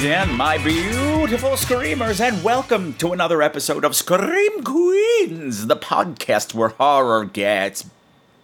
again, my beautiful screamers, and welcome to another episode of Scream Queens, the podcast where horror gets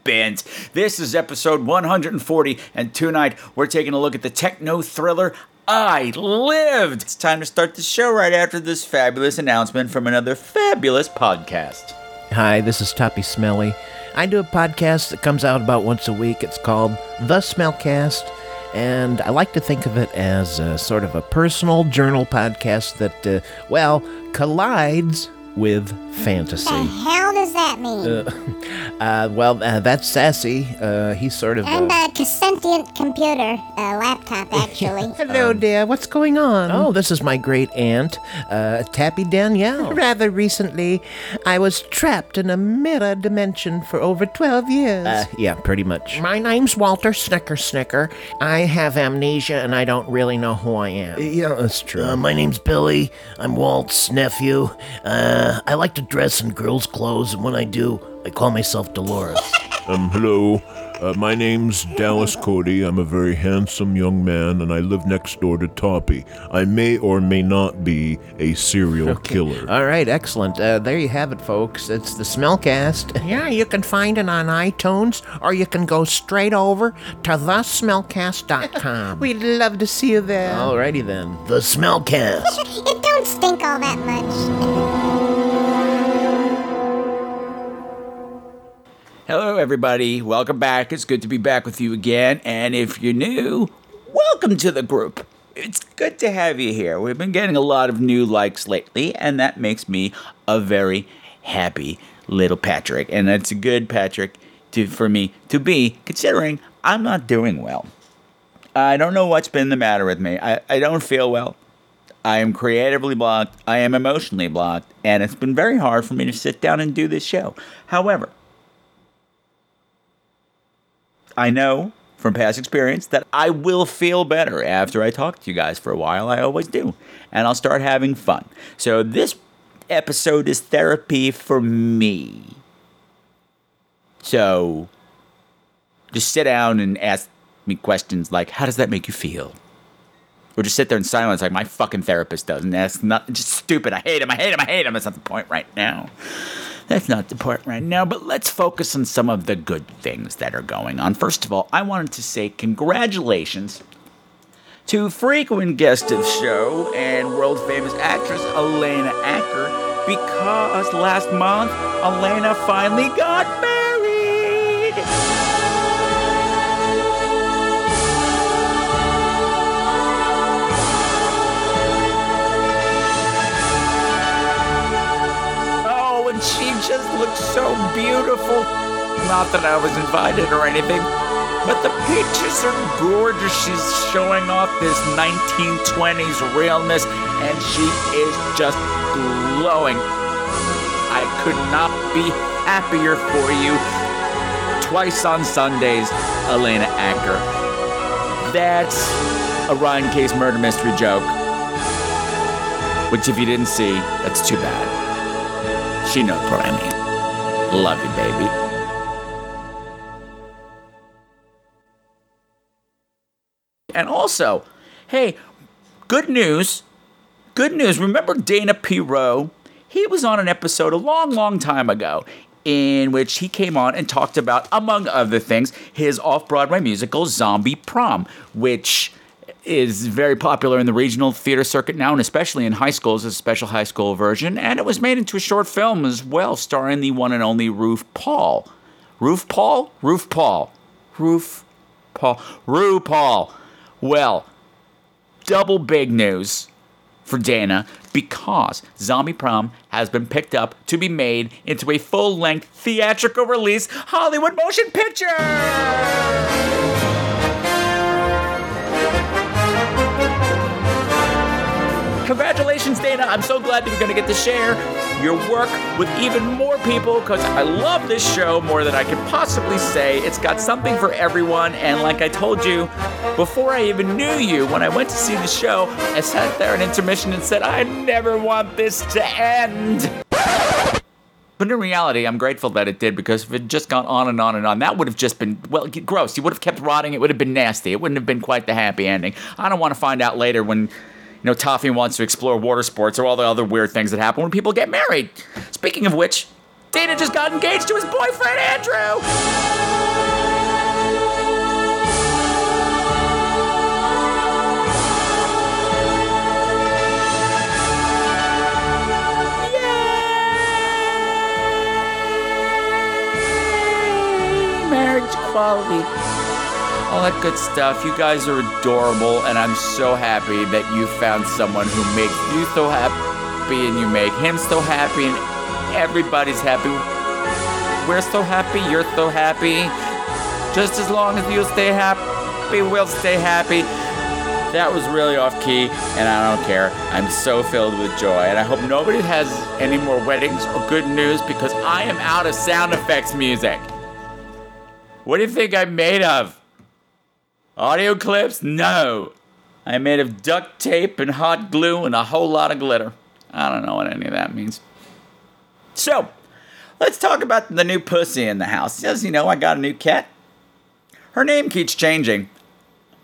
bent. This is episode 140, and tonight we're taking a look at the techno thriller I Lived. It's time to start the show right after this fabulous announcement from another fabulous podcast. Hi, this is Toppy Smelly. I do a podcast that comes out about once a week. It's called The Smellcast, and I like to think of it as a sort of a personal journal podcast that, uh, well, collides with fantasy. What the hell does that mean? Uh, well, uh, that's Sassy. Uh, he's sort of. I'm uh, a sentient computer, a laptop actually. Hello dear. what's going on? Oh, this is my great aunt, uh, Tappy Danielle. Rather recently, I was trapped in a mirror dimension for over 12 years. Uh, yeah, pretty much. My name's Walter Snicker Snicker. I have amnesia and I don't really know who I am. Yeah, that's true. Uh, my name's Billy. I'm Walt's nephew. Uh, I like to dress in girls' clothes, and when I do, I call myself Dolores. Um, hello. Uh, my name's Dallas Cody. I'm a very handsome young man, and I live next door to Toppy. I may or may not be a serial killer. All right, excellent. Uh, there you have it, folks. It's the Smellcast. Yeah, you can find it on iTunes or you can go straight over to thesmellcast.com. We'd love to see you there. Alrighty then. the Smellcast. it don't stink all that much. Hello, everybody. Welcome back. It's good to be back with you again. And if you're new, welcome to the group. It's good to have you here. We've been getting a lot of new likes lately, and that makes me a very happy little Patrick. And that's a good Patrick to, for me to be, considering I'm not doing well. I don't know what's been the matter with me. I, I don't feel well. I am creatively blocked. I am emotionally blocked. And it's been very hard for me to sit down and do this show. However, I know from past experience that I will feel better after I talk to you guys for a while. I always do. And I'll start having fun. So this episode is therapy for me. So just sit down and ask me questions like, how does that make you feel? Or just sit there in silence like my fucking therapist does and ask nothing. Just stupid. I hate him. I hate him. I hate him. That's not the point right now. That's not the point right now, but let's focus on some of the good things that are going on. First of all, I wanted to say congratulations to frequent guest of show and world famous actress Elena Acker because last month Elena finally got married. Looks so beautiful. Not that I was invited or anything, but the pictures are gorgeous. She's showing off this 1920s realness, and she is just glowing. I could not be happier for you. Twice on Sundays, Elena Acker. That's a Ryan Case murder mystery joke. Which, if you didn't see, that's too bad. She knows what I mean. Love you, baby. And also, hey, good news. Good news. Remember Dana P. Rowe? He was on an episode a long, long time ago in which he came on and talked about, among other things, his off Broadway musical Zombie Prom, which is very popular in the regional theater circuit now, and especially in high schools, a special high school version. And it was made into a short film as well, starring the one and only Roof Paul. Roof Paul? Roof Paul. Roof Paul. RuPaul. Well, double big news for Dana because Zombie Prom has been picked up to be made into a full length theatrical release Hollywood motion picture! Congratulations, Dana. I'm so glad that you're going to get to share your work with even more people because I love this show more than I could possibly say. It's got something for everyone. And like I told you, before I even knew you, when I went to see the show, I sat there in intermission and said, I never want this to end. But in reality, I'm grateful that it did because if it had just gone on and on and on, that would have just been, well, gross. You would have kept rotting. It would have been nasty. It wouldn't have been quite the happy ending. I don't want to find out later when, know, Toffee wants to explore water sports or all the other weird things that happen when people get married. Speaking of which, Dana just got engaged to his boyfriend, Andrew. Yay! All that good stuff. You guys are adorable, and I'm so happy that you found someone who makes you so happy and you make him so happy, and everybody's happy. We're so happy, you're so happy. Just as long as you stay happy, we'll stay happy. That was really off key, and I don't care. I'm so filled with joy, and I hope nobody has any more weddings or good news because I am out of sound effects music. What do you think I'm made of? Audio clips? No. I'm made of duct tape and hot glue and a whole lot of glitter. I don't know what any of that means. So, let's talk about the new pussy in the house. As you know, I got a new cat. Her name keeps changing.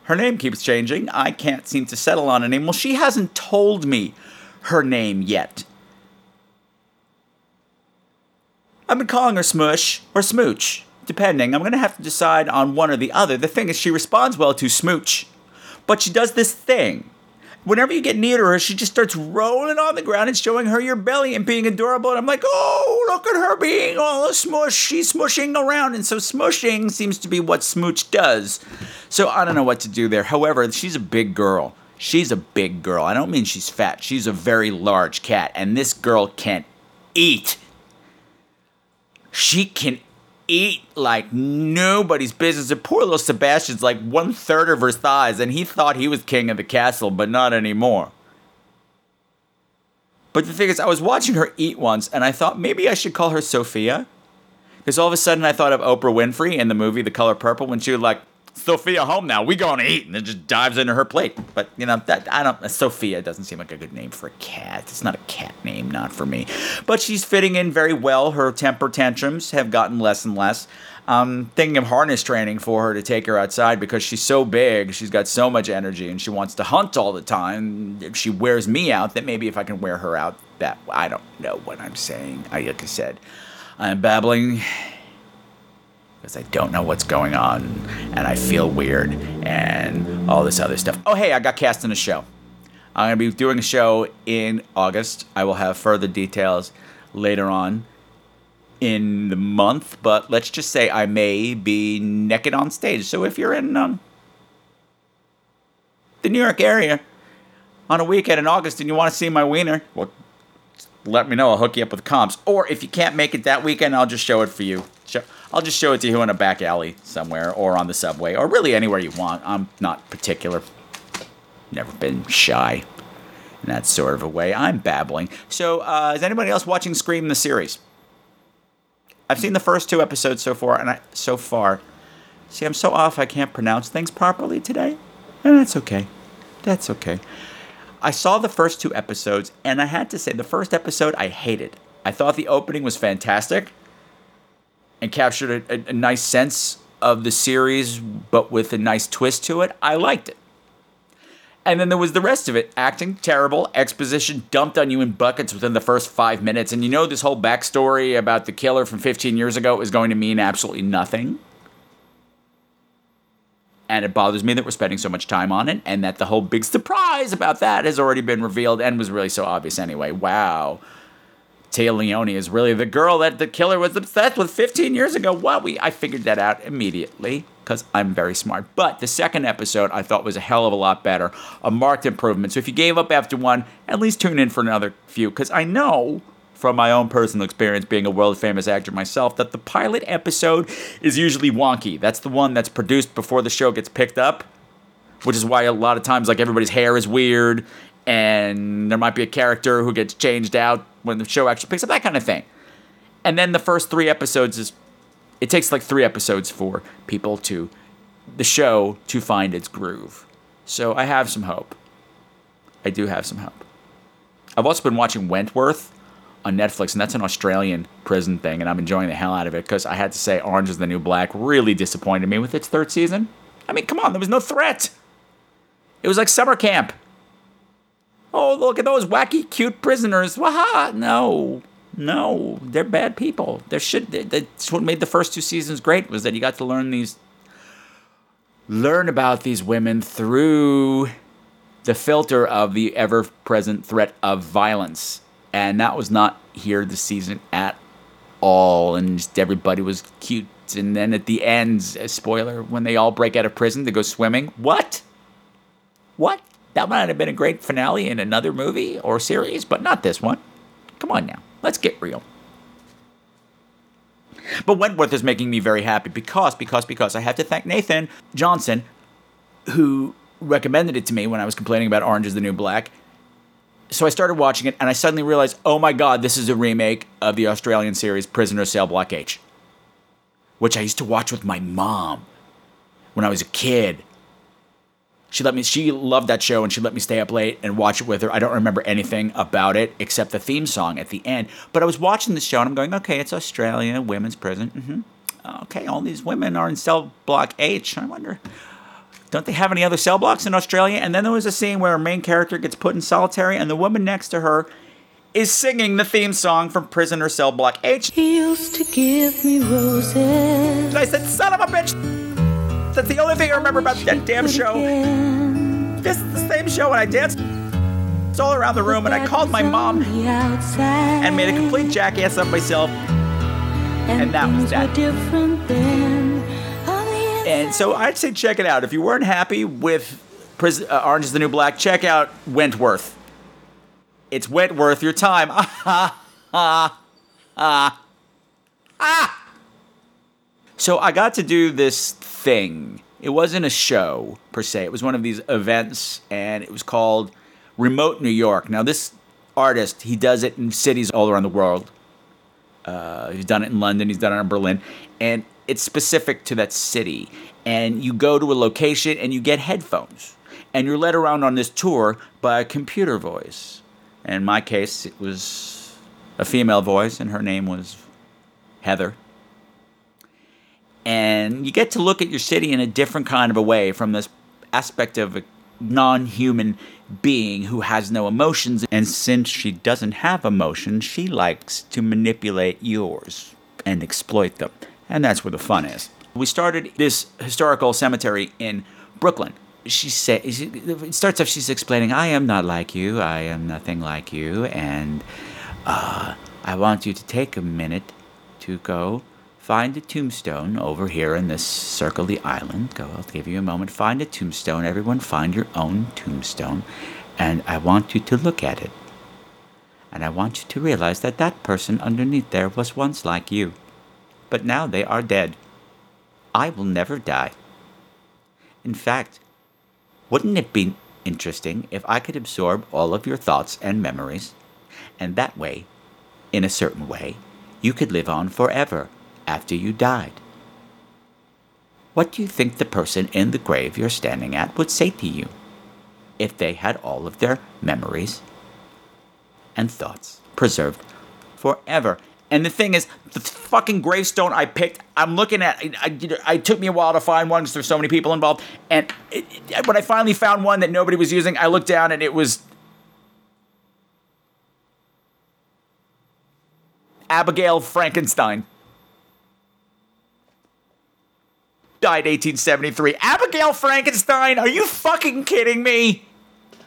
Her name keeps changing. I can't seem to settle on a name. Well, she hasn't told me her name yet. I've been calling her Smush or Smooch, depending. I'm going to have to decide on one or the other. The thing is, she responds well to Smooch, but she does this thing. Whenever you get near to her, she just starts rolling on the ground and showing her your belly and being adorable. And I'm like, oh, look at her being all smush. She's smushing around. And so smushing seems to be what Smooch does. So I don't know what to do there. However, she's a big girl. She's a big girl. I don't mean she's fat. She's a very large cat. And this girl can't eat. She can eat like nobody's business. And poor little Sebastian's like one third of her thighs, and he thought he was king of the castle, but not anymore. But the thing is, I was watching her eat once, and I thought maybe I should call her Sophia. Because all of a sudden I thought of Oprah Winfrey in the movie The Color Purple when she was like, Sophia home now, we gonna eat, and it just dives into her plate. But you know that I don't. Sophia doesn't seem like a good name for a cat. It's not a cat name, not for me. But she's fitting in very well. Her temper tantrums have gotten less and less. I'm thinking of harness training for her to take her outside because she's so big. She's got so much energy, and she wants to hunt all the time. If she wears me out, then maybe if I can wear her out, that I don't know what I'm saying. I, like I said, I'm babbling because I don't know what's going on and I feel weird and all this other stuff. Oh, hey, I got cast in a show. I'm going to be doing a show in August. I will have further details later on in the month, but let's just say I may be naked on stage. So if you're in um, the New York area on a weekend in August and you want to see my wiener, well, let me know. I'll hook you up with comps. Or if you can't make it that weekend, I'll just show it for you. Show, I'll just show it to you in a back alley somewhere or on the subway or really anywhere you want. I'm not particular. Never been shy in that sort of a way. I'm babbling. So, uh, is anybody else watching Scream the series? I've seen the first two episodes so far, and I so far. See, I'm so off I can't pronounce things properly today, and that's okay. That's okay. I saw the first two episodes, and I had to say, the first episode I hated. I thought the opening was fantastic and captured a, a, a, nice sense of the series, but with a nice twist to it. I liked it. And then there was the rest of it acting terrible, exposition dumped on you in buckets within the first five minutes. And you know, this whole backstory about the killer from 15 years ago is going to mean absolutely nothing and it bothers me that we're spending so much time on it and that the whole big surprise about that has already been revealed and was really so obvious anyway. Wow. Tia Leone is really the girl that the killer was obsessed with 15 years ago. Well, we I figured that out immediately because I'm very smart. But the second episode I thought was a hell of a lot better, a marked improvement. So if you gave up after one, at least tune in for another few because I know from my own personal experience being a world famous actor myself that the pilot episode is usually wonky. That's the one that's produced before the show gets picked up, which is why a lot of times like everybody's hair is weird and there might be a character who gets changed out when the show actually picks up, that kind of thing. And then the first three episodes is, it takes like three episodes for people to, the show to find its groove. So I have some hope. I do have some hope. I've also been watching Wentworth on Netflix, and that's an Australian prison thing, and I'm enjoying the hell out of it because I had to say Orange is the New Black really disappointed me with its third season. I mean, come on, there was no threat. It was like summer camp. Oh, look at those wacky, cute prisoners. Waha! No, no, they're bad people. There should. That's what made the first two seasons great was that you got to learn these, learn about these women through the filter of the ever-present threat of violence, and that was not here this season at all. And just everybody was cute. And then at the end, uh, spoiler, when they all break out of prison to go swimming, what? What? That might have been a great finale in another movie or series, but not this one. Come on now, let's get real. But Wentworth is making me very happy because, because, because I have to thank Nathan Johnson, who recommended it to me when I was complaining about Orange is the New Black. So I started watching it and I suddenly realized, oh my god, this is a remake of the Australian series Prisoner Cell Block H, which I used to watch with my mom when I was a kid. She let me. She loved that show, and she let me stay up late and watch it with her. I don't remember anything about it except the theme song at the end. But I was watching the show, and I'm going, okay, it's Australia, women's prison. Mm-hmm. Okay, all these women are in cell block H. I wonder, don't they have any other cell blocks in Australia? And then there was a scene where a main character gets put in solitary, and the woman next to her is singing the theme song from Prisoner Cell Block H. He used to give me roses. And I said, son of a bitch. That's the only thing I remember about that damn show. This is the same show, and I danced all around the room, and I called my mom and made a complete jackass of myself. And that was that. And so I'd say check it out. If you weren't happy with uh, Orange is the New Black, check out Wentworth. It's Wentworth your time. Ah, ah, ah, ah. So I got to do this thing. It wasn't a show per se. It was one of these events, and it was called Remote New York. Now this artist, he does it in cities all around the world. Uh, he's done it in London. He's done it in Berlin, and it's specific to that city. And you go to a location and you get headphones, and you're led around on this tour by a computer voice. And in my case, it was a female voice, and her name was Heather and you get to look at your city in a different kind of a way from this aspect of a non-human being who has no emotions. And since she doesn't have emotions she likes to manipulate yours and exploit them. And that's where the fun is. We started this historical cemetery in brooklyn. She said it starts off she's explaining i am not like you. I am nothing like you. And uh, i want you to take a minute to go Find a tombstone over here in this circle the island. Go, I'll give you a moment. Find a tombstone. Everyone find your own tombstone. And I want you to look at it. And I want you to realize that that person underneath there was once like you. But now they are dead. I will never die. In fact, wouldn't it be interesting if I could absorb all of your thoughts and memories? And that way, in a certain way, you could live on forever after you died. What do you think the person in the grave you're standing at would say to you if they had all of their memories and thoughts preserved forever? And the thing is, the fucking gravestone I picked, I'm looking at. I, I, it took me a while to find one because there's so many people involved. And it, it, when I finally found one that nobody was using, I looked down and it was Abigail Frankenstein. Died 1873. Abigail Frankenstein? Are you fucking kidding me?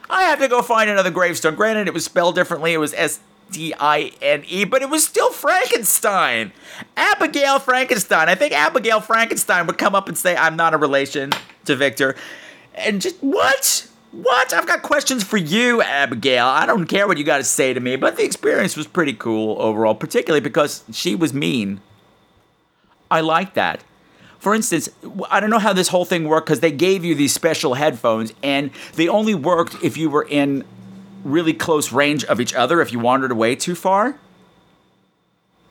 I have to go find another gravestone. Granted, it was spelled differently. It was S D I N E, but it was still Frankenstein. Abigail Frankenstein. I think Abigail Frankenstein would come up and say, I'm not a relation to Victor. And just, what? What? I've got questions for you, Abigail. I don't care what you got to say to me, but the experience was pretty cool overall, particularly because she was mean. I like that for instance, I don't know how this whole thing worked because they gave you these special headphones and they only worked if you were in really close range of each other if you wandered away too far,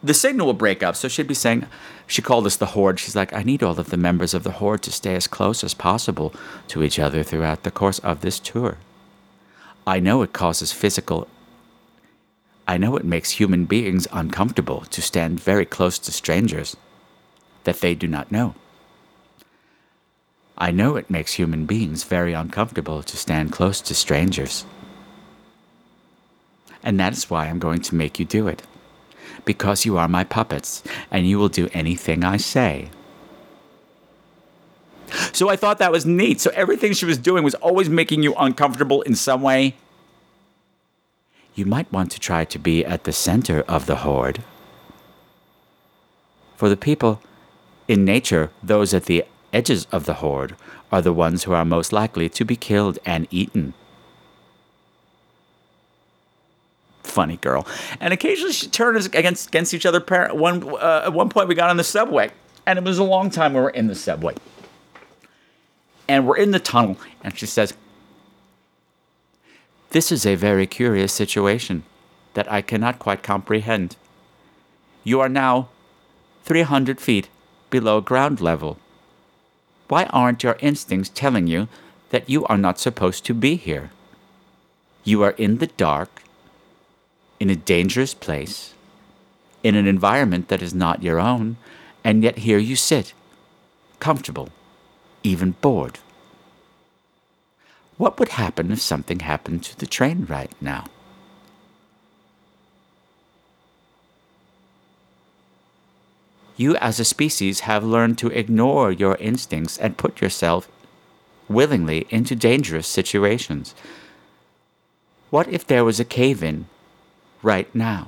the signal will break up. So she'd be saying, she called us the Horde. She's like, I need all of the members of the Horde to stay as close as possible to each other throughout the course of this tour. I know it causes physical. I know it makes human beings uncomfortable to stand very close to strangers that they do not know. I know it makes human beings very uncomfortable to stand close to strangers. And that is why I'm going to make you do it. Because you are my puppets, and you will do anything I say. So I thought that was neat. So everything she was doing was always making you uncomfortable in some way. You might want to try to be at the center of the horde. For the people in nature, those at the edges of the horde are the ones who are most likely to be killed and eaten. Funny girl. And occasionally she turns against, against each other. One, uh, at one point, we got on the subway, and it was a long time we were in the subway. And we're in the tunnel, and she says, This is a very curious situation that I cannot quite comprehend. You are now 300 feet below ground level. Why aren't your instincts telling you that you are not supposed to be here? You are in the dark, in a dangerous place, in an environment that is not your own, and yet here you sit, comfortable, even bored. What would happen if something happened to the train right now? You, as a species, have learned to ignore your instincts and put yourself willingly into dangerous situations. What if there was a cave in right now?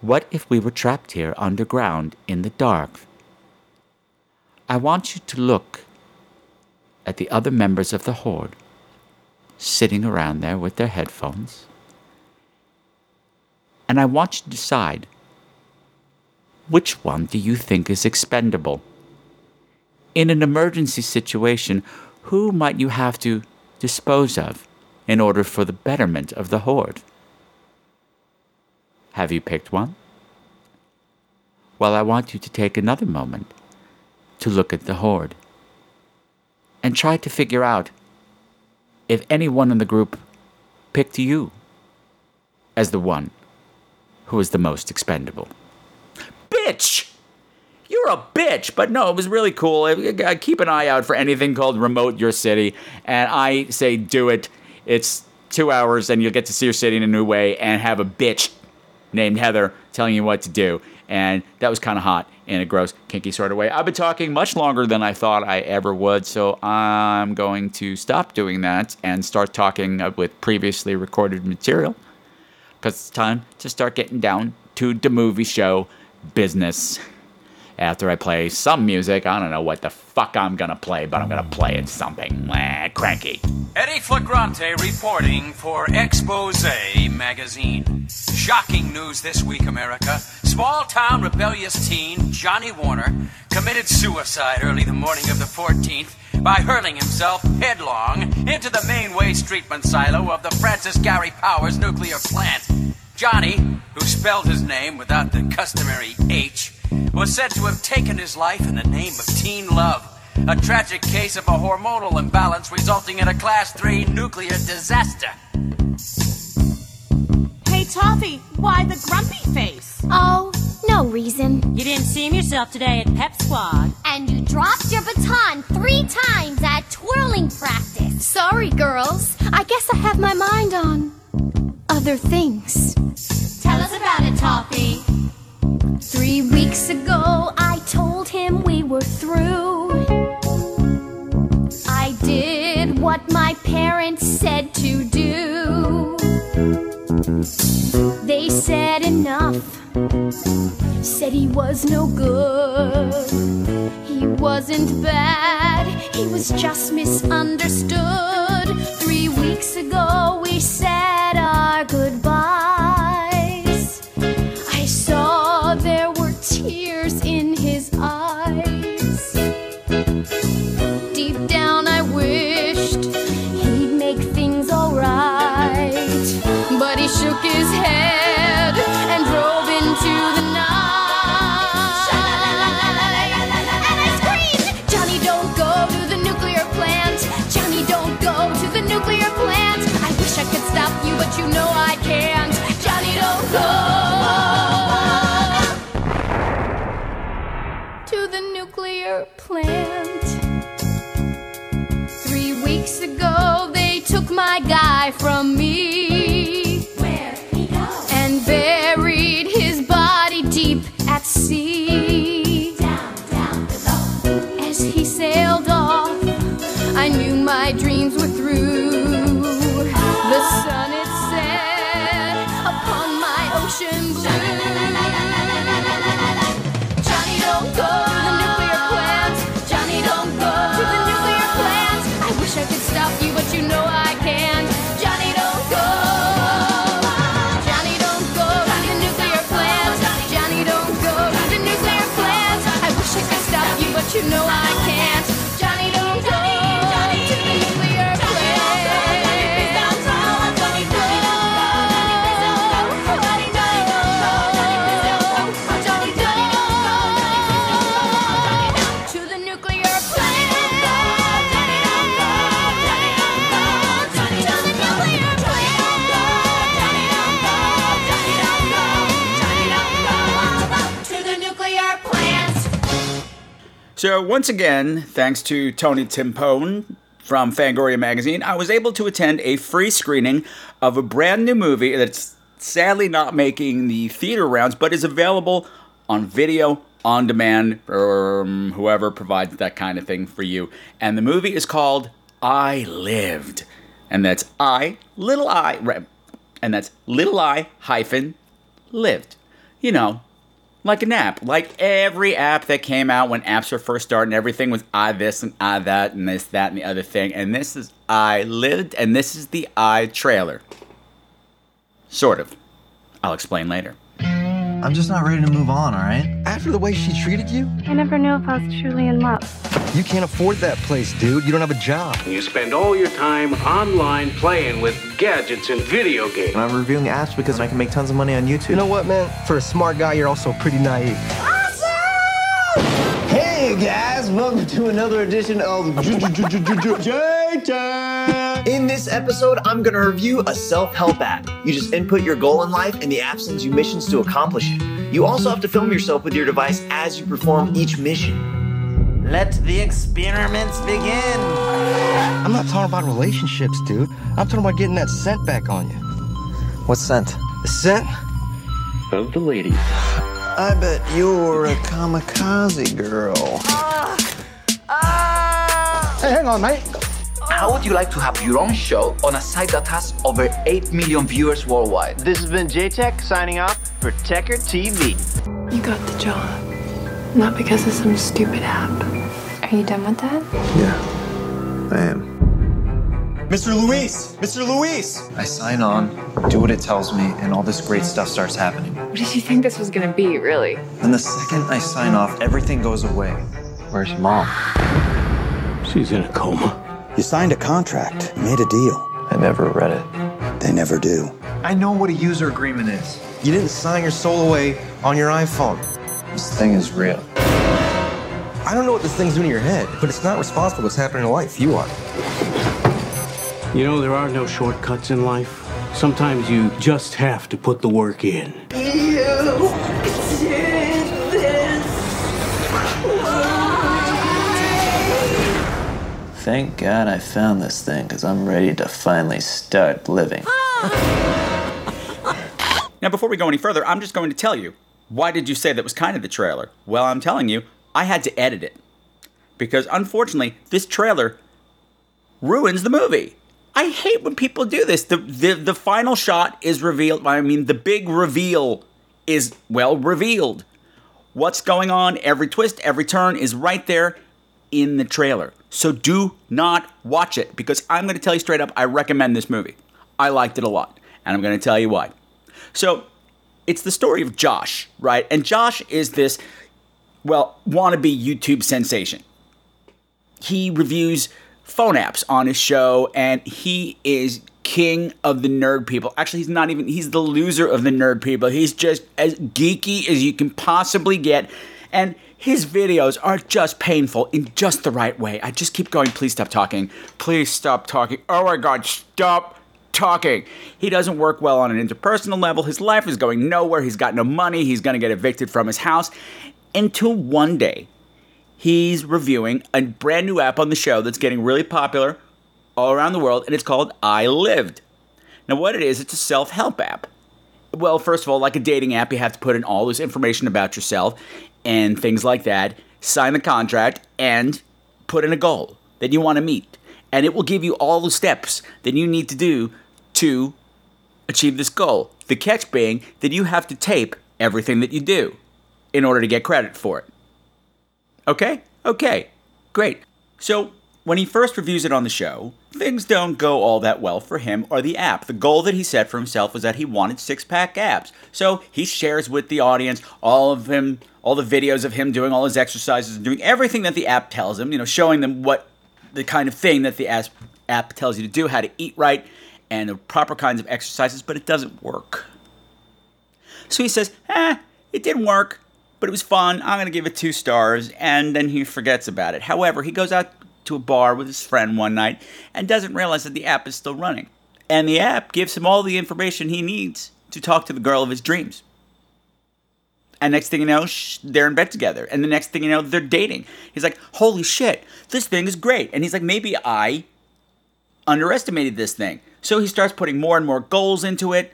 What if we were trapped here underground in the dark? I want you to look at the other members of the Horde sitting around there with their headphones. And I want you to decide which one do you think is expendable? In an emergency situation, who might you have to dispose of in order for the betterment of the Horde? Have you picked one? Well, I want you to take another moment to look at the Horde and try to figure out if anyone in the group picked you as the one who is the most expendable bitch. You're a bitch. But no, it was really cool. I- Keep an eye out for anything called Remote Your City. And I say do it. It's two hours and you'll get to see your city in a new way and have a bitch named Heather telling you what to do. And that was kind of hot in a gross, kinky sort of way. I've been talking much longer than I thought I ever would, so I'm going to stop doing that and start talking with previously recorded material because it's time to start getting down to the movie show business. After I play some music, I don't know what the fuck I'm gonna play, but I'm gonna play it something eh, cranky. Eddie Flagrante reporting for Expose magazine. Shocking news this week, America. Small town rebellious teen Jonny Warner committed suicide early the morning of the 14th by hurling himself headlong into the main waste treatment silo of the Francis Gary Powers nuclear plant. Johnny, who spelled his name without the customary H, was said to have taken his life in the name of teen love. A tragic case of a hormonal imbalance resulting in a class 3 nuclear disaster. Hey, Toffee, why the grumpy face? Oh, no reason. You didn't seem yourself today at Pep Squad. And you dropped your baton three times at twirling practice. Sorry, girls. I guess I have my mind on other things. Tell us about it, Toffee. Three weeks ago, I told him we were through. I did what my parents said to do. They said enough, said he was no good. He wasn't bad, he was just misunderstood. Three weeks ago, we said nuclear plant. Three weeks ago, they took my guy from me. Where he go? And So, once again, thanks to Tony Timpone from Fangoria Magazine, I was able to attend a free screening of a brand new movie that's sadly not making the theater rounds, but is available on video on demand from whoever provides that kind of thing for you. And the movie is called I Lived. And that's I, little I, and that's little I hyphen lived. You know, like an app, like every app that came out when apps were first starting, everything was I this and I that and this, that, and the other thing. And this is I lived, and this is the I trailer. Sort of. I'll explain later. I'm just not ready to move on, all right? After the way she treated you, I never knew if I was truly in love. you can't afford that place, dude. You don't have a job. You spend all your time online playing with gadgets and video games. And I'm reviewing apps because I can make tons of money on YouTube. You know what, man? For a smart guy, you're also pretty naive. Hey guys, welcome to another edition of J-Time. In this episode, I'm gonna review a self-help app. You just input your goal in life and the app sends you missions to accomplish it. You also have to film yourself with your device as you perform each mission. Let the experiments begin. I'm not talking about relationships, dude. I'm talking about getting that scent back on you. What scent? The scent? Of the ladies. I bet you're a kamikaze girl. Ah, ah. Hey, hang on, mate. How would you like to have your own show on a site that has over 8 million viewers worldwide? This has been J-Tech signing off for Techer TV. You got the job. Not because of some stupid app. Are you done with that? Yeah, I am. Mr. Luis! Mr. Luis! I sign on, do what it tells me, and all this great stuff starts happening. What did you think this was gonna be, really? And the second I sign off, everything goes away. Where's mom? She's in a coma. You signed a contract, made a deal. I never read it. They never do. I know what a user agreement is. You didn't sign your soul away on your iPhone. This thing is real. I don't know what this thing's doing in your head, but it's not responsible for what's happening in life. You are. You know, there are no shortcuts in life. Sometimes you just have to put the work in. Thank God I found this thing, because I'm ready to finally start living. Now, before we go any further, I'm just going to tell you why did you say that was kind of the trailer? Well, I'm telling you, I had to edit it. Because unfortunately, this trailer ruins the movie. I hate when people do this. The, the the final shot is revealed. I mean, the big reveal is well revealed. What's going on? Every twist, every turn is right there in the trailer. So do not watch it because I'm going to tell you straight up I recommend this movie. I liked it a lot, and I'm going to tell you why. So, it's the story of Josh, right? And Josh is this well, wannabe YouTube sensation. He reviews phone apps on his show, and he is king of the nerd people. Actually, he's not even, he's the loser of the nerd people. He's just as geeky as you can possibly get. And his videos are just painful in just the right way. I just keep going, please stop talking. Please stop talking. Oh my God, stop talking. He doesn't work well on an interpersonal level. His life is going nowhere. He's got no money. He's going to get evicted from his house. Until one day, he's reviewing a brand new app on the show that's getting really popular all around the world, and it's called I Lived. Now, what it is, it's a self help app. Well, first of all, like a dating app, you have to put in all this information about yourself and things like that, sign the contract, and put in a goal that you want to meet. And it will give you all the steps that you need to do to achieve this goal. The catch being that you have to tape everything that you do in order to get credit for it. Okay? Okay. Great. So, when he first reviews it on the show, things don't go all that well for him or the app. The goal that he set for himself was that he wanted six pack abs. So he shares with the audience all of him, all the videos of him doing all his exercises and doing everything that the app tells him, you know, showing them what the kind of thing that the app tells you to do, how to eat right, and the proper kinds of exercises, but it doesn't work. So he says, eh, it didn't work, but it was fun. I'm going to give it two stars, and then he forgets about it. However, he goes out to a bar with his friend one night and doesn't realize that the app is still running. And the app gives him all the information he needs to talk to the girl of his dreams. And next thing you know, sh- they're in bed together. And the next thing you know, they're dating. He's like, holy shit, this thing is great. And he's like, maybe I underestimated this thing. So he starts putting more and more goals into it.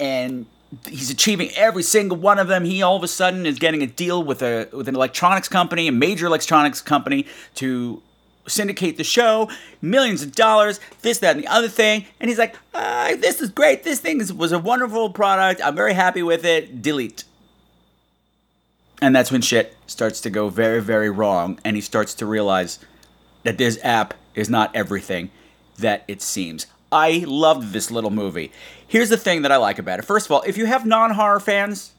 And he's achieving every single one of them. He all of a sudden is getting a deal with a with an electronics company, a major electronics company, to syndicate the show, millions of dollars, this, that, and the other thing. And he's like, uh, this is great. This thing is, was a wonderful product. I'm very happy with it. Delete. And that's when shit starts to go very, very wrong. And he starts to realize that this app is not everything that it seems. I loved this little movie. Here's the thing that I like about it. First of all, if you have non horror fans,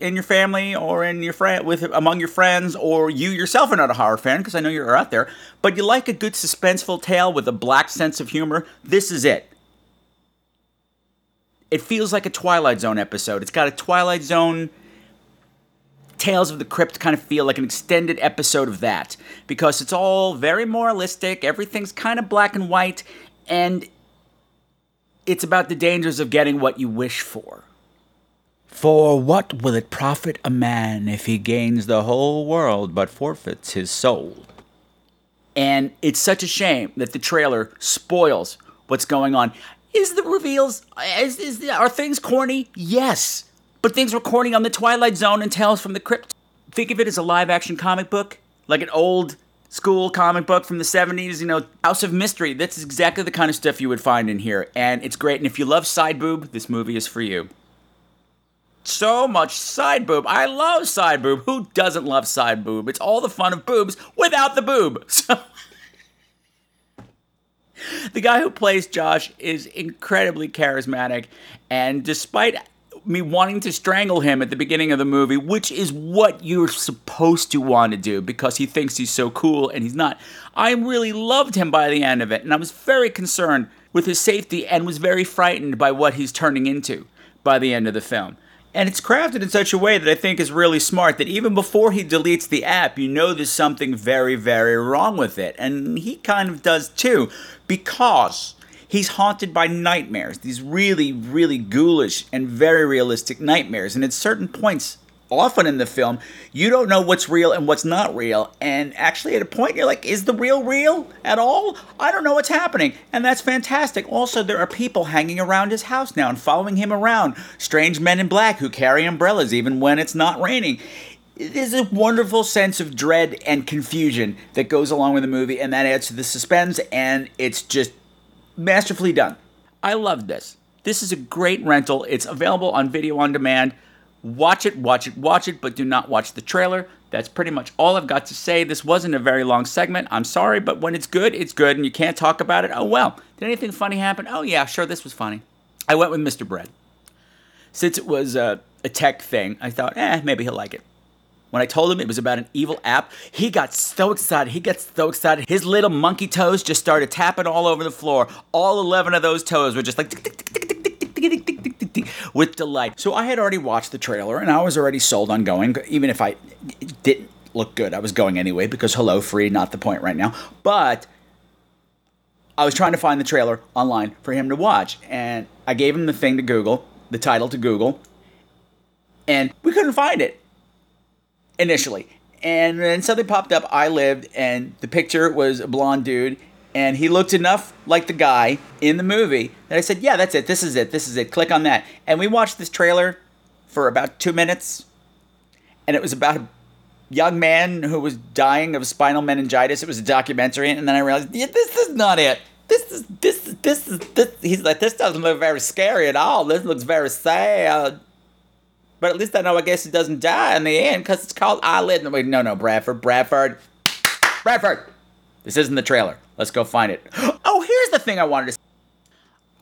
in your family or in your friend with among your friends or you yourself are not a horror fan because I know you're out there, but you like a good suspenseful tale with a black sense of humor, this is it. It feels like a Twilight Zone episode. It's got a Twilight Zone Tales of the Crypt kind of feel like an extended episode of that because it's all very moralistic, everything's kind of black and white and it's about the dangers of getting what you wish for. For what will it profit a man if he gains the whole world but forfeits his soul? And it's such a shame that the trailer spoils what's going on. Is the reveals is, is are things corny? Yes, but things were corny on the Twilight Zone and Tales from the Crypt. Think of it as a live action comic book, like an old school comic book from the 70s, you know, House of Mystery. That's exactly the kind of stuff you would find in here, and it's great. And if you love side boob, this movie is for you so much side boob. I love side boob. Who doesn't love side boob? It's all the fun of boobs without the boob. So the guy who plays Josh is incredibly charismatic and despite me wanting to strangle him at the beginning of the movie, which is what you're supposed to want to do because he thinks he's so cool and he's not. I really loved him by the end of it and I was very concerned with his safety and was very frightened by what he's turning into by the end of the film. And it's crafted in such a way that I think is really smart that even before he deletes the app, you know there's something very, very wrong with it. And he kind of does too, because he's haunted by nightmares, these really, really ghoulish and very realistic nightmares. And at certain points, often in the film, you don't know what's real and what's not real. And actually, at a point, you're like, is the real real at all? I don't know what's happening. And that's fantastic. Also, there are people hanging around his house now and following him around. Strange men in black who carry umbrellas even when it's not raining. There's a wonderful sense of dread and confusion that goes along with the movie, and that adds to the suspense, and it's just masterfully done. I love this. This is a great rental. It's available on video on demand. Watch it, watch it, watch it, but do not watch the trailer. That's pretty much all I've got to say. This wasn't a very long segment. I'm sorry, but when it's good, it's good, and you can't talk about it. Oh well. Did anything funny happen? Oh yeah, sure, this was funny. I went with Mr. Bread. Since it was a, a tech thing, I thought, eh, maybe he'll like it. When I told him it was about an evil app, he got so excited. He got so excited. His little monkey toes just started tapping all over the floor. All 11 of those toes were just like tick, tick, tick, with delight. So I had already watched the trailer and I was already sold on going, even if I didn't look good. I was going anyway because hello, free, not the point right now. But I was trying to find the trailer online for him to watch, and I gave him the thing to Google, the title to Google, and we couldn't find it initially. And then something popped up. I lived, and the picture was a blonde dude and he looked enough like the guy in the movie that I said, "Yeah, that's it. This is it. This is it. Click on that." And we watched this trailer for about two minutes, and it was about a young man who was dying of spinal meningitis. It was a documentary, and then I realized, yeah, this is not it. This is this is this is this. He's like, this doesn't look very scary at all. This looks very sad. But at least I know, I guess he doesn't die in the end because it's called I. Wait, no, no, Bradford, Bradford, Bradford. This isn't the trailer. Let's go find it. Oh, here's the thing I wanted to. say.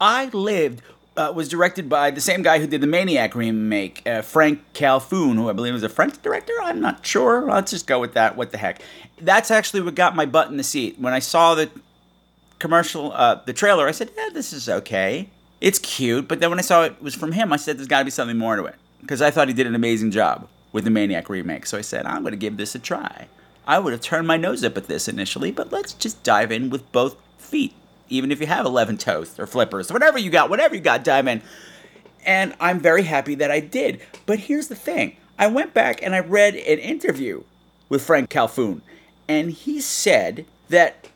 I Lived uh, was directed by the same guy who did the Maniac remake, uh, Franck Khalfoun, who I believe was a French director. I'm not sure. Let's just go with that. What the heck? That's actually what got my butt in the seat when I saw the commercial, uh, the trailer. I said, "Yeah, this is okay. It's cute." But then when I saw it was from him, I said, "There's got to be something more to it," because I thought he did an amazing job with the Maniac remake. So I said, "I'm going to give this a try." I would have turned my nose up at this initially, but let's just dive in with both feet. Even if you have 11 toes or flippers, whatever you got, whatever you got, dive in. And I'm very happy that I did. But here's the thing I went back and I read an interview with Franck Khalfoun, and he said that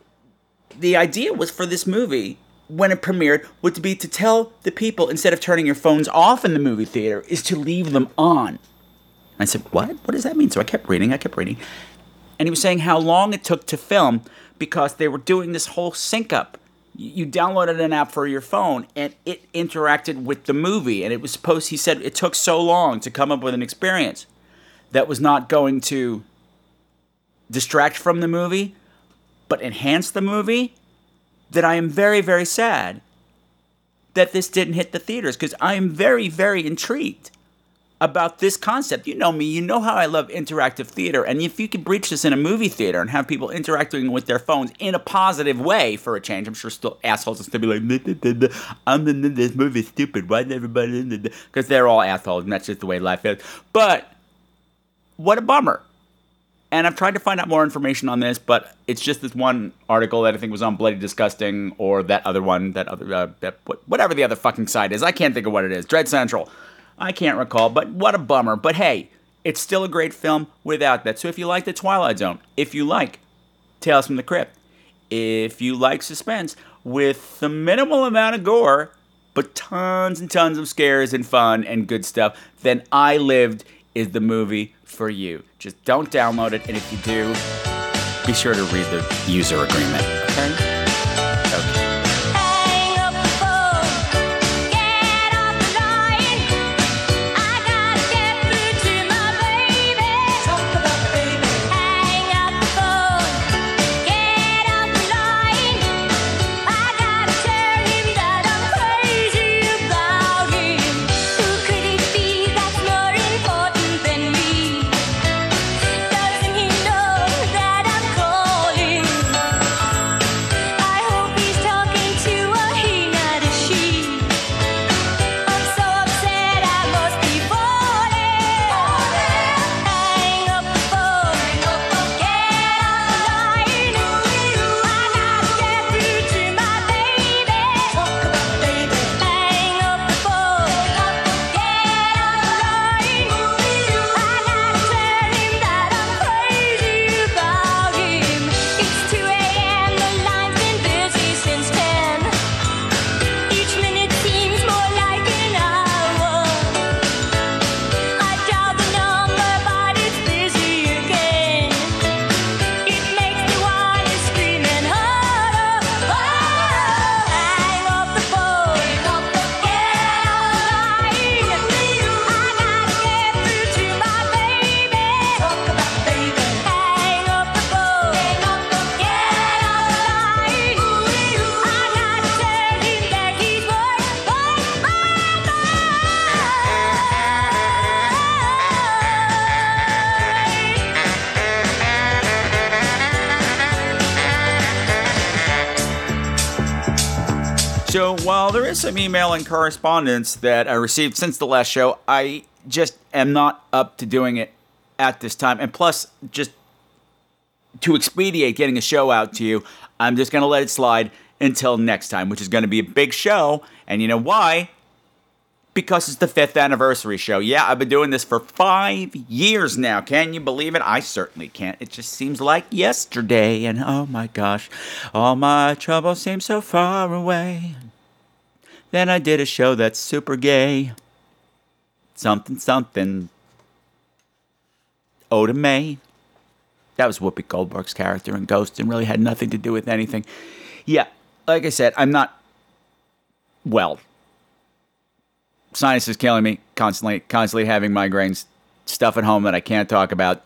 the idea was for this movie when it premiered would be to tell the people instead of turning your phones off in the movie theater is to leave them on. I said, "What? What does that mean?" So I kept reading, I kept reading. And he was saying how long it took to film because they were doing this whole sync up. You downloaded an app for your phone and it interacted with the movie and it was supposed he said it took so long to come up with an experience that was not going to distract from the movie but enhance the movie that I am very, very sad that this didn't hit the theaters because I am very, very intrigued about this concept. You know me, you know how I love interactive theater, and if you could breach this in a movie theater and have people interacting with their phones in a positive way for a change, I'm sure still assholes will still be like, "Duh, duh, duh, duh. I'm the this movie's stupid. Why did everybody? In it? Because they're all assholes, and that's just the way life is. But what a bummer. And I've tried to find out more information on this, but it's just this one article that I think was on Bloody Disgusting or that other one, that other, uh, that whatever the other fucking site is. I can't think of what it is. Dread Central. I can't recall, but what a bummer. But hey, it's still a great film without that. So if you like The Twilight Zone, if you like Tales from the Crypt, if you like suspense with the minimal amount of gore, but tons and tons of scares and fun and good stuff, then I Lived is the movie for you. Just don't download it, and if you do, be sure to read the user agreement. Okay? Some email and correspondence that I received since the last show, I just am not up to doing it at this time. And plus, just to expedite getting a show out to you, I'm just going to let it slide until next time, which is going to be a big show. And you know why? because it's the fifth anniversary show. Yeah, I've been doing this for five years now. Can you believe it? I certainly can't. It just seems like yesterday, and oh my gosh, all my troubles seem so far away. Then I did a show that's super gay. Something, something. Oda Mae. That was Whoopi Goldberg's character in Ghost and really had nothing to do with anything. Yeah, like I said, I'm not well. Sinus is killing me constantly, constantly having migraines, stuff at home that I can't talk about,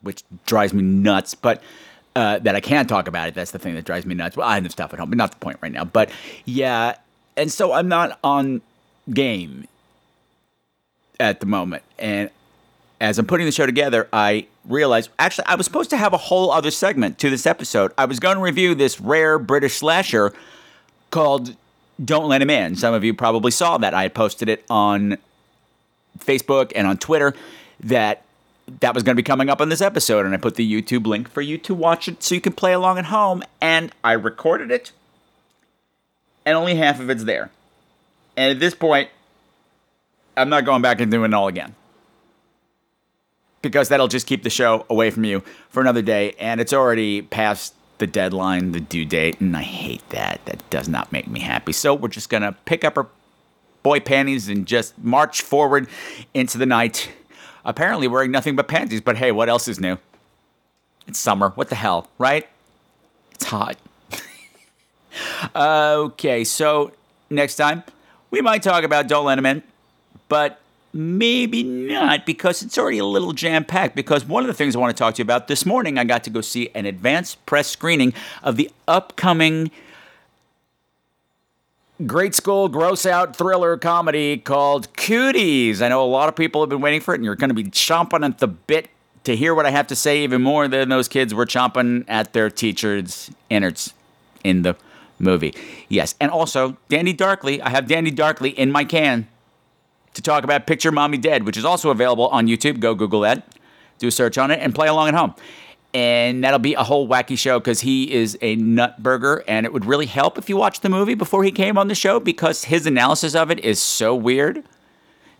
which drives me nuts. But uh, that I can't talk about it. That's the thing that drives me nuts. Well, I have stuff at home, but not the point right now. But yeah, and so I'm not on game at the moment. And as I'm putting the show together, I realized actually I was supposed to have a whole other segment to this episode. I was going to review this rare British slasher called Don't Let Him In. Some of you probably saw that. I had posted it on Facebook and on Twitter that that was going to be coming up on this episode and I put the YouTube link for you to watch it so you can play along at home and I recorded it and only half of it's there. And at this point I'm not going back and doing it all again. Because that'll just keep the show away from you for another day and it's already past the deadline, the due date, and I hate that. That does not make me happy. So we're just going to pick up our boy panties and just march forward into the night. Apparently wearing nothing but panties, but hey, what else is new? It's summer. What the hell, right? It's hot. okay, so next time we might talk about In, but maybe not because it's already a little jam packed. Because one of the things I want to talk to you about this morning, I got to go see an advanced press screening of the upcoming great school gross out thriller comedy called Cooties. I know a lot of people have been waiting for it, and you're going to be chomping at the bit to hear what I have to say even more than those kids were chomping at their teachers' innards in the movie. Yes, and also Danny Darkly. I have Danny Darkly in my can to talk about Picture Mommy Dead, which is also available on YouTube. Go Google that, do a search on it, and play along at home. And that'll be a whole wacky show because he is a nutburger, and it would really help if you watched the movie before he came on the show because his analysis of it is so weird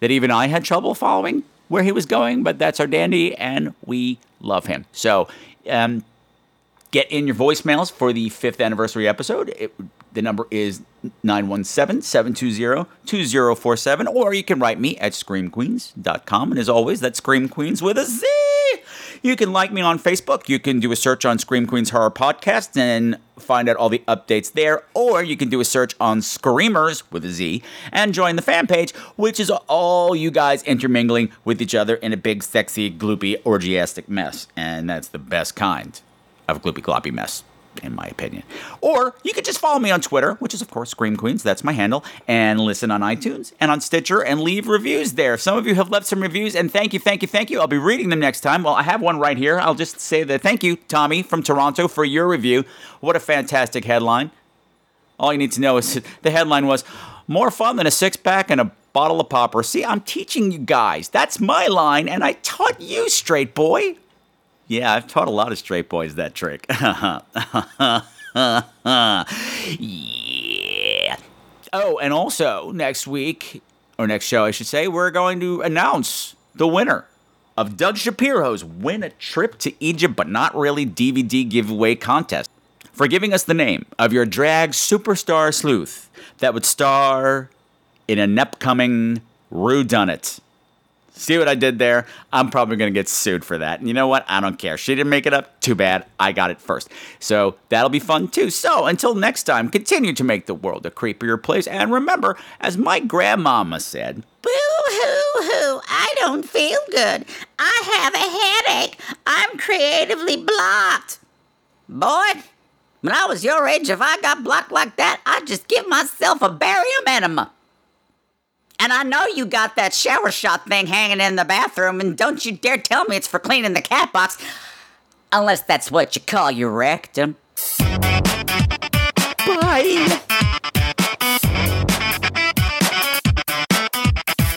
that even I had trouble following where he was going. But that's our dandy, and we love him. So, um, get in your voicemails for the fifth anniversary episode. It, the number is 917 720 2047, or you can write me at screamqueens.com. And as always, that's Scream Queenz with a Z. You can like me on Facebook. You can do a search on Scream Queens Horror Podcast and find out all the updates there. Or you can do a search on Screamerz with a Z and join the fan page, which is all you guys intermingling with each other in a big, sexy, gloopy, orgiastic mess. And that's the best kind of gloopy gloppy mess, in my opinion. Or you could just follow me on Twitter, which is, of course, Scream Queens. That's my handle. And listen on iTunes and on Stitcher and leave reviews there. Some of you have left some reviews, and thank you, thank you, thank you. I'll be reading them next time. Well, I have one right here. I'll just say that thank you, Tommy from Toronto, for your review. What a fantastic headline. All you need to know is the headline was more fun than a six pack and a bottle of popper. See, I'm teaching you guys. That's my line, and I taught you, straight boy. Yeah, I've taught a lot of straight boys that trick. yeah. Oh, and also next week, or next show, I should say, we're going to announce the winner of Doug Shapiro's Win a Trip to Egypt But Not Really DVD Giveaway Contest for giving us the name of your drag superstar sleuth that would star in an upcoming Rue Dunnett. See what I did there? I'm probably going to get sued for that. And you know what? I don't care. She didn't make it up. Too bad. I got it first. So that'll be fun too. So until next time, continue to make the world a creepier place. And remember, as my grandmama said, Boo hoo hoo, I don't feel good. I have a headache. I'm creatively blocked. Boy, when I was your age, if I got blocked like that, I'd just give myself a barium enema. And I know you got that shower shot thing hanging in the bathroom, and don't you dare tell me it's for cleaning the cat box. Unless that's what you call your rectum. Bye.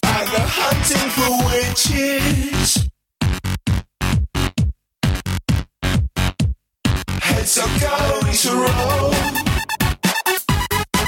I go hunting for witches. Heads are going to roll.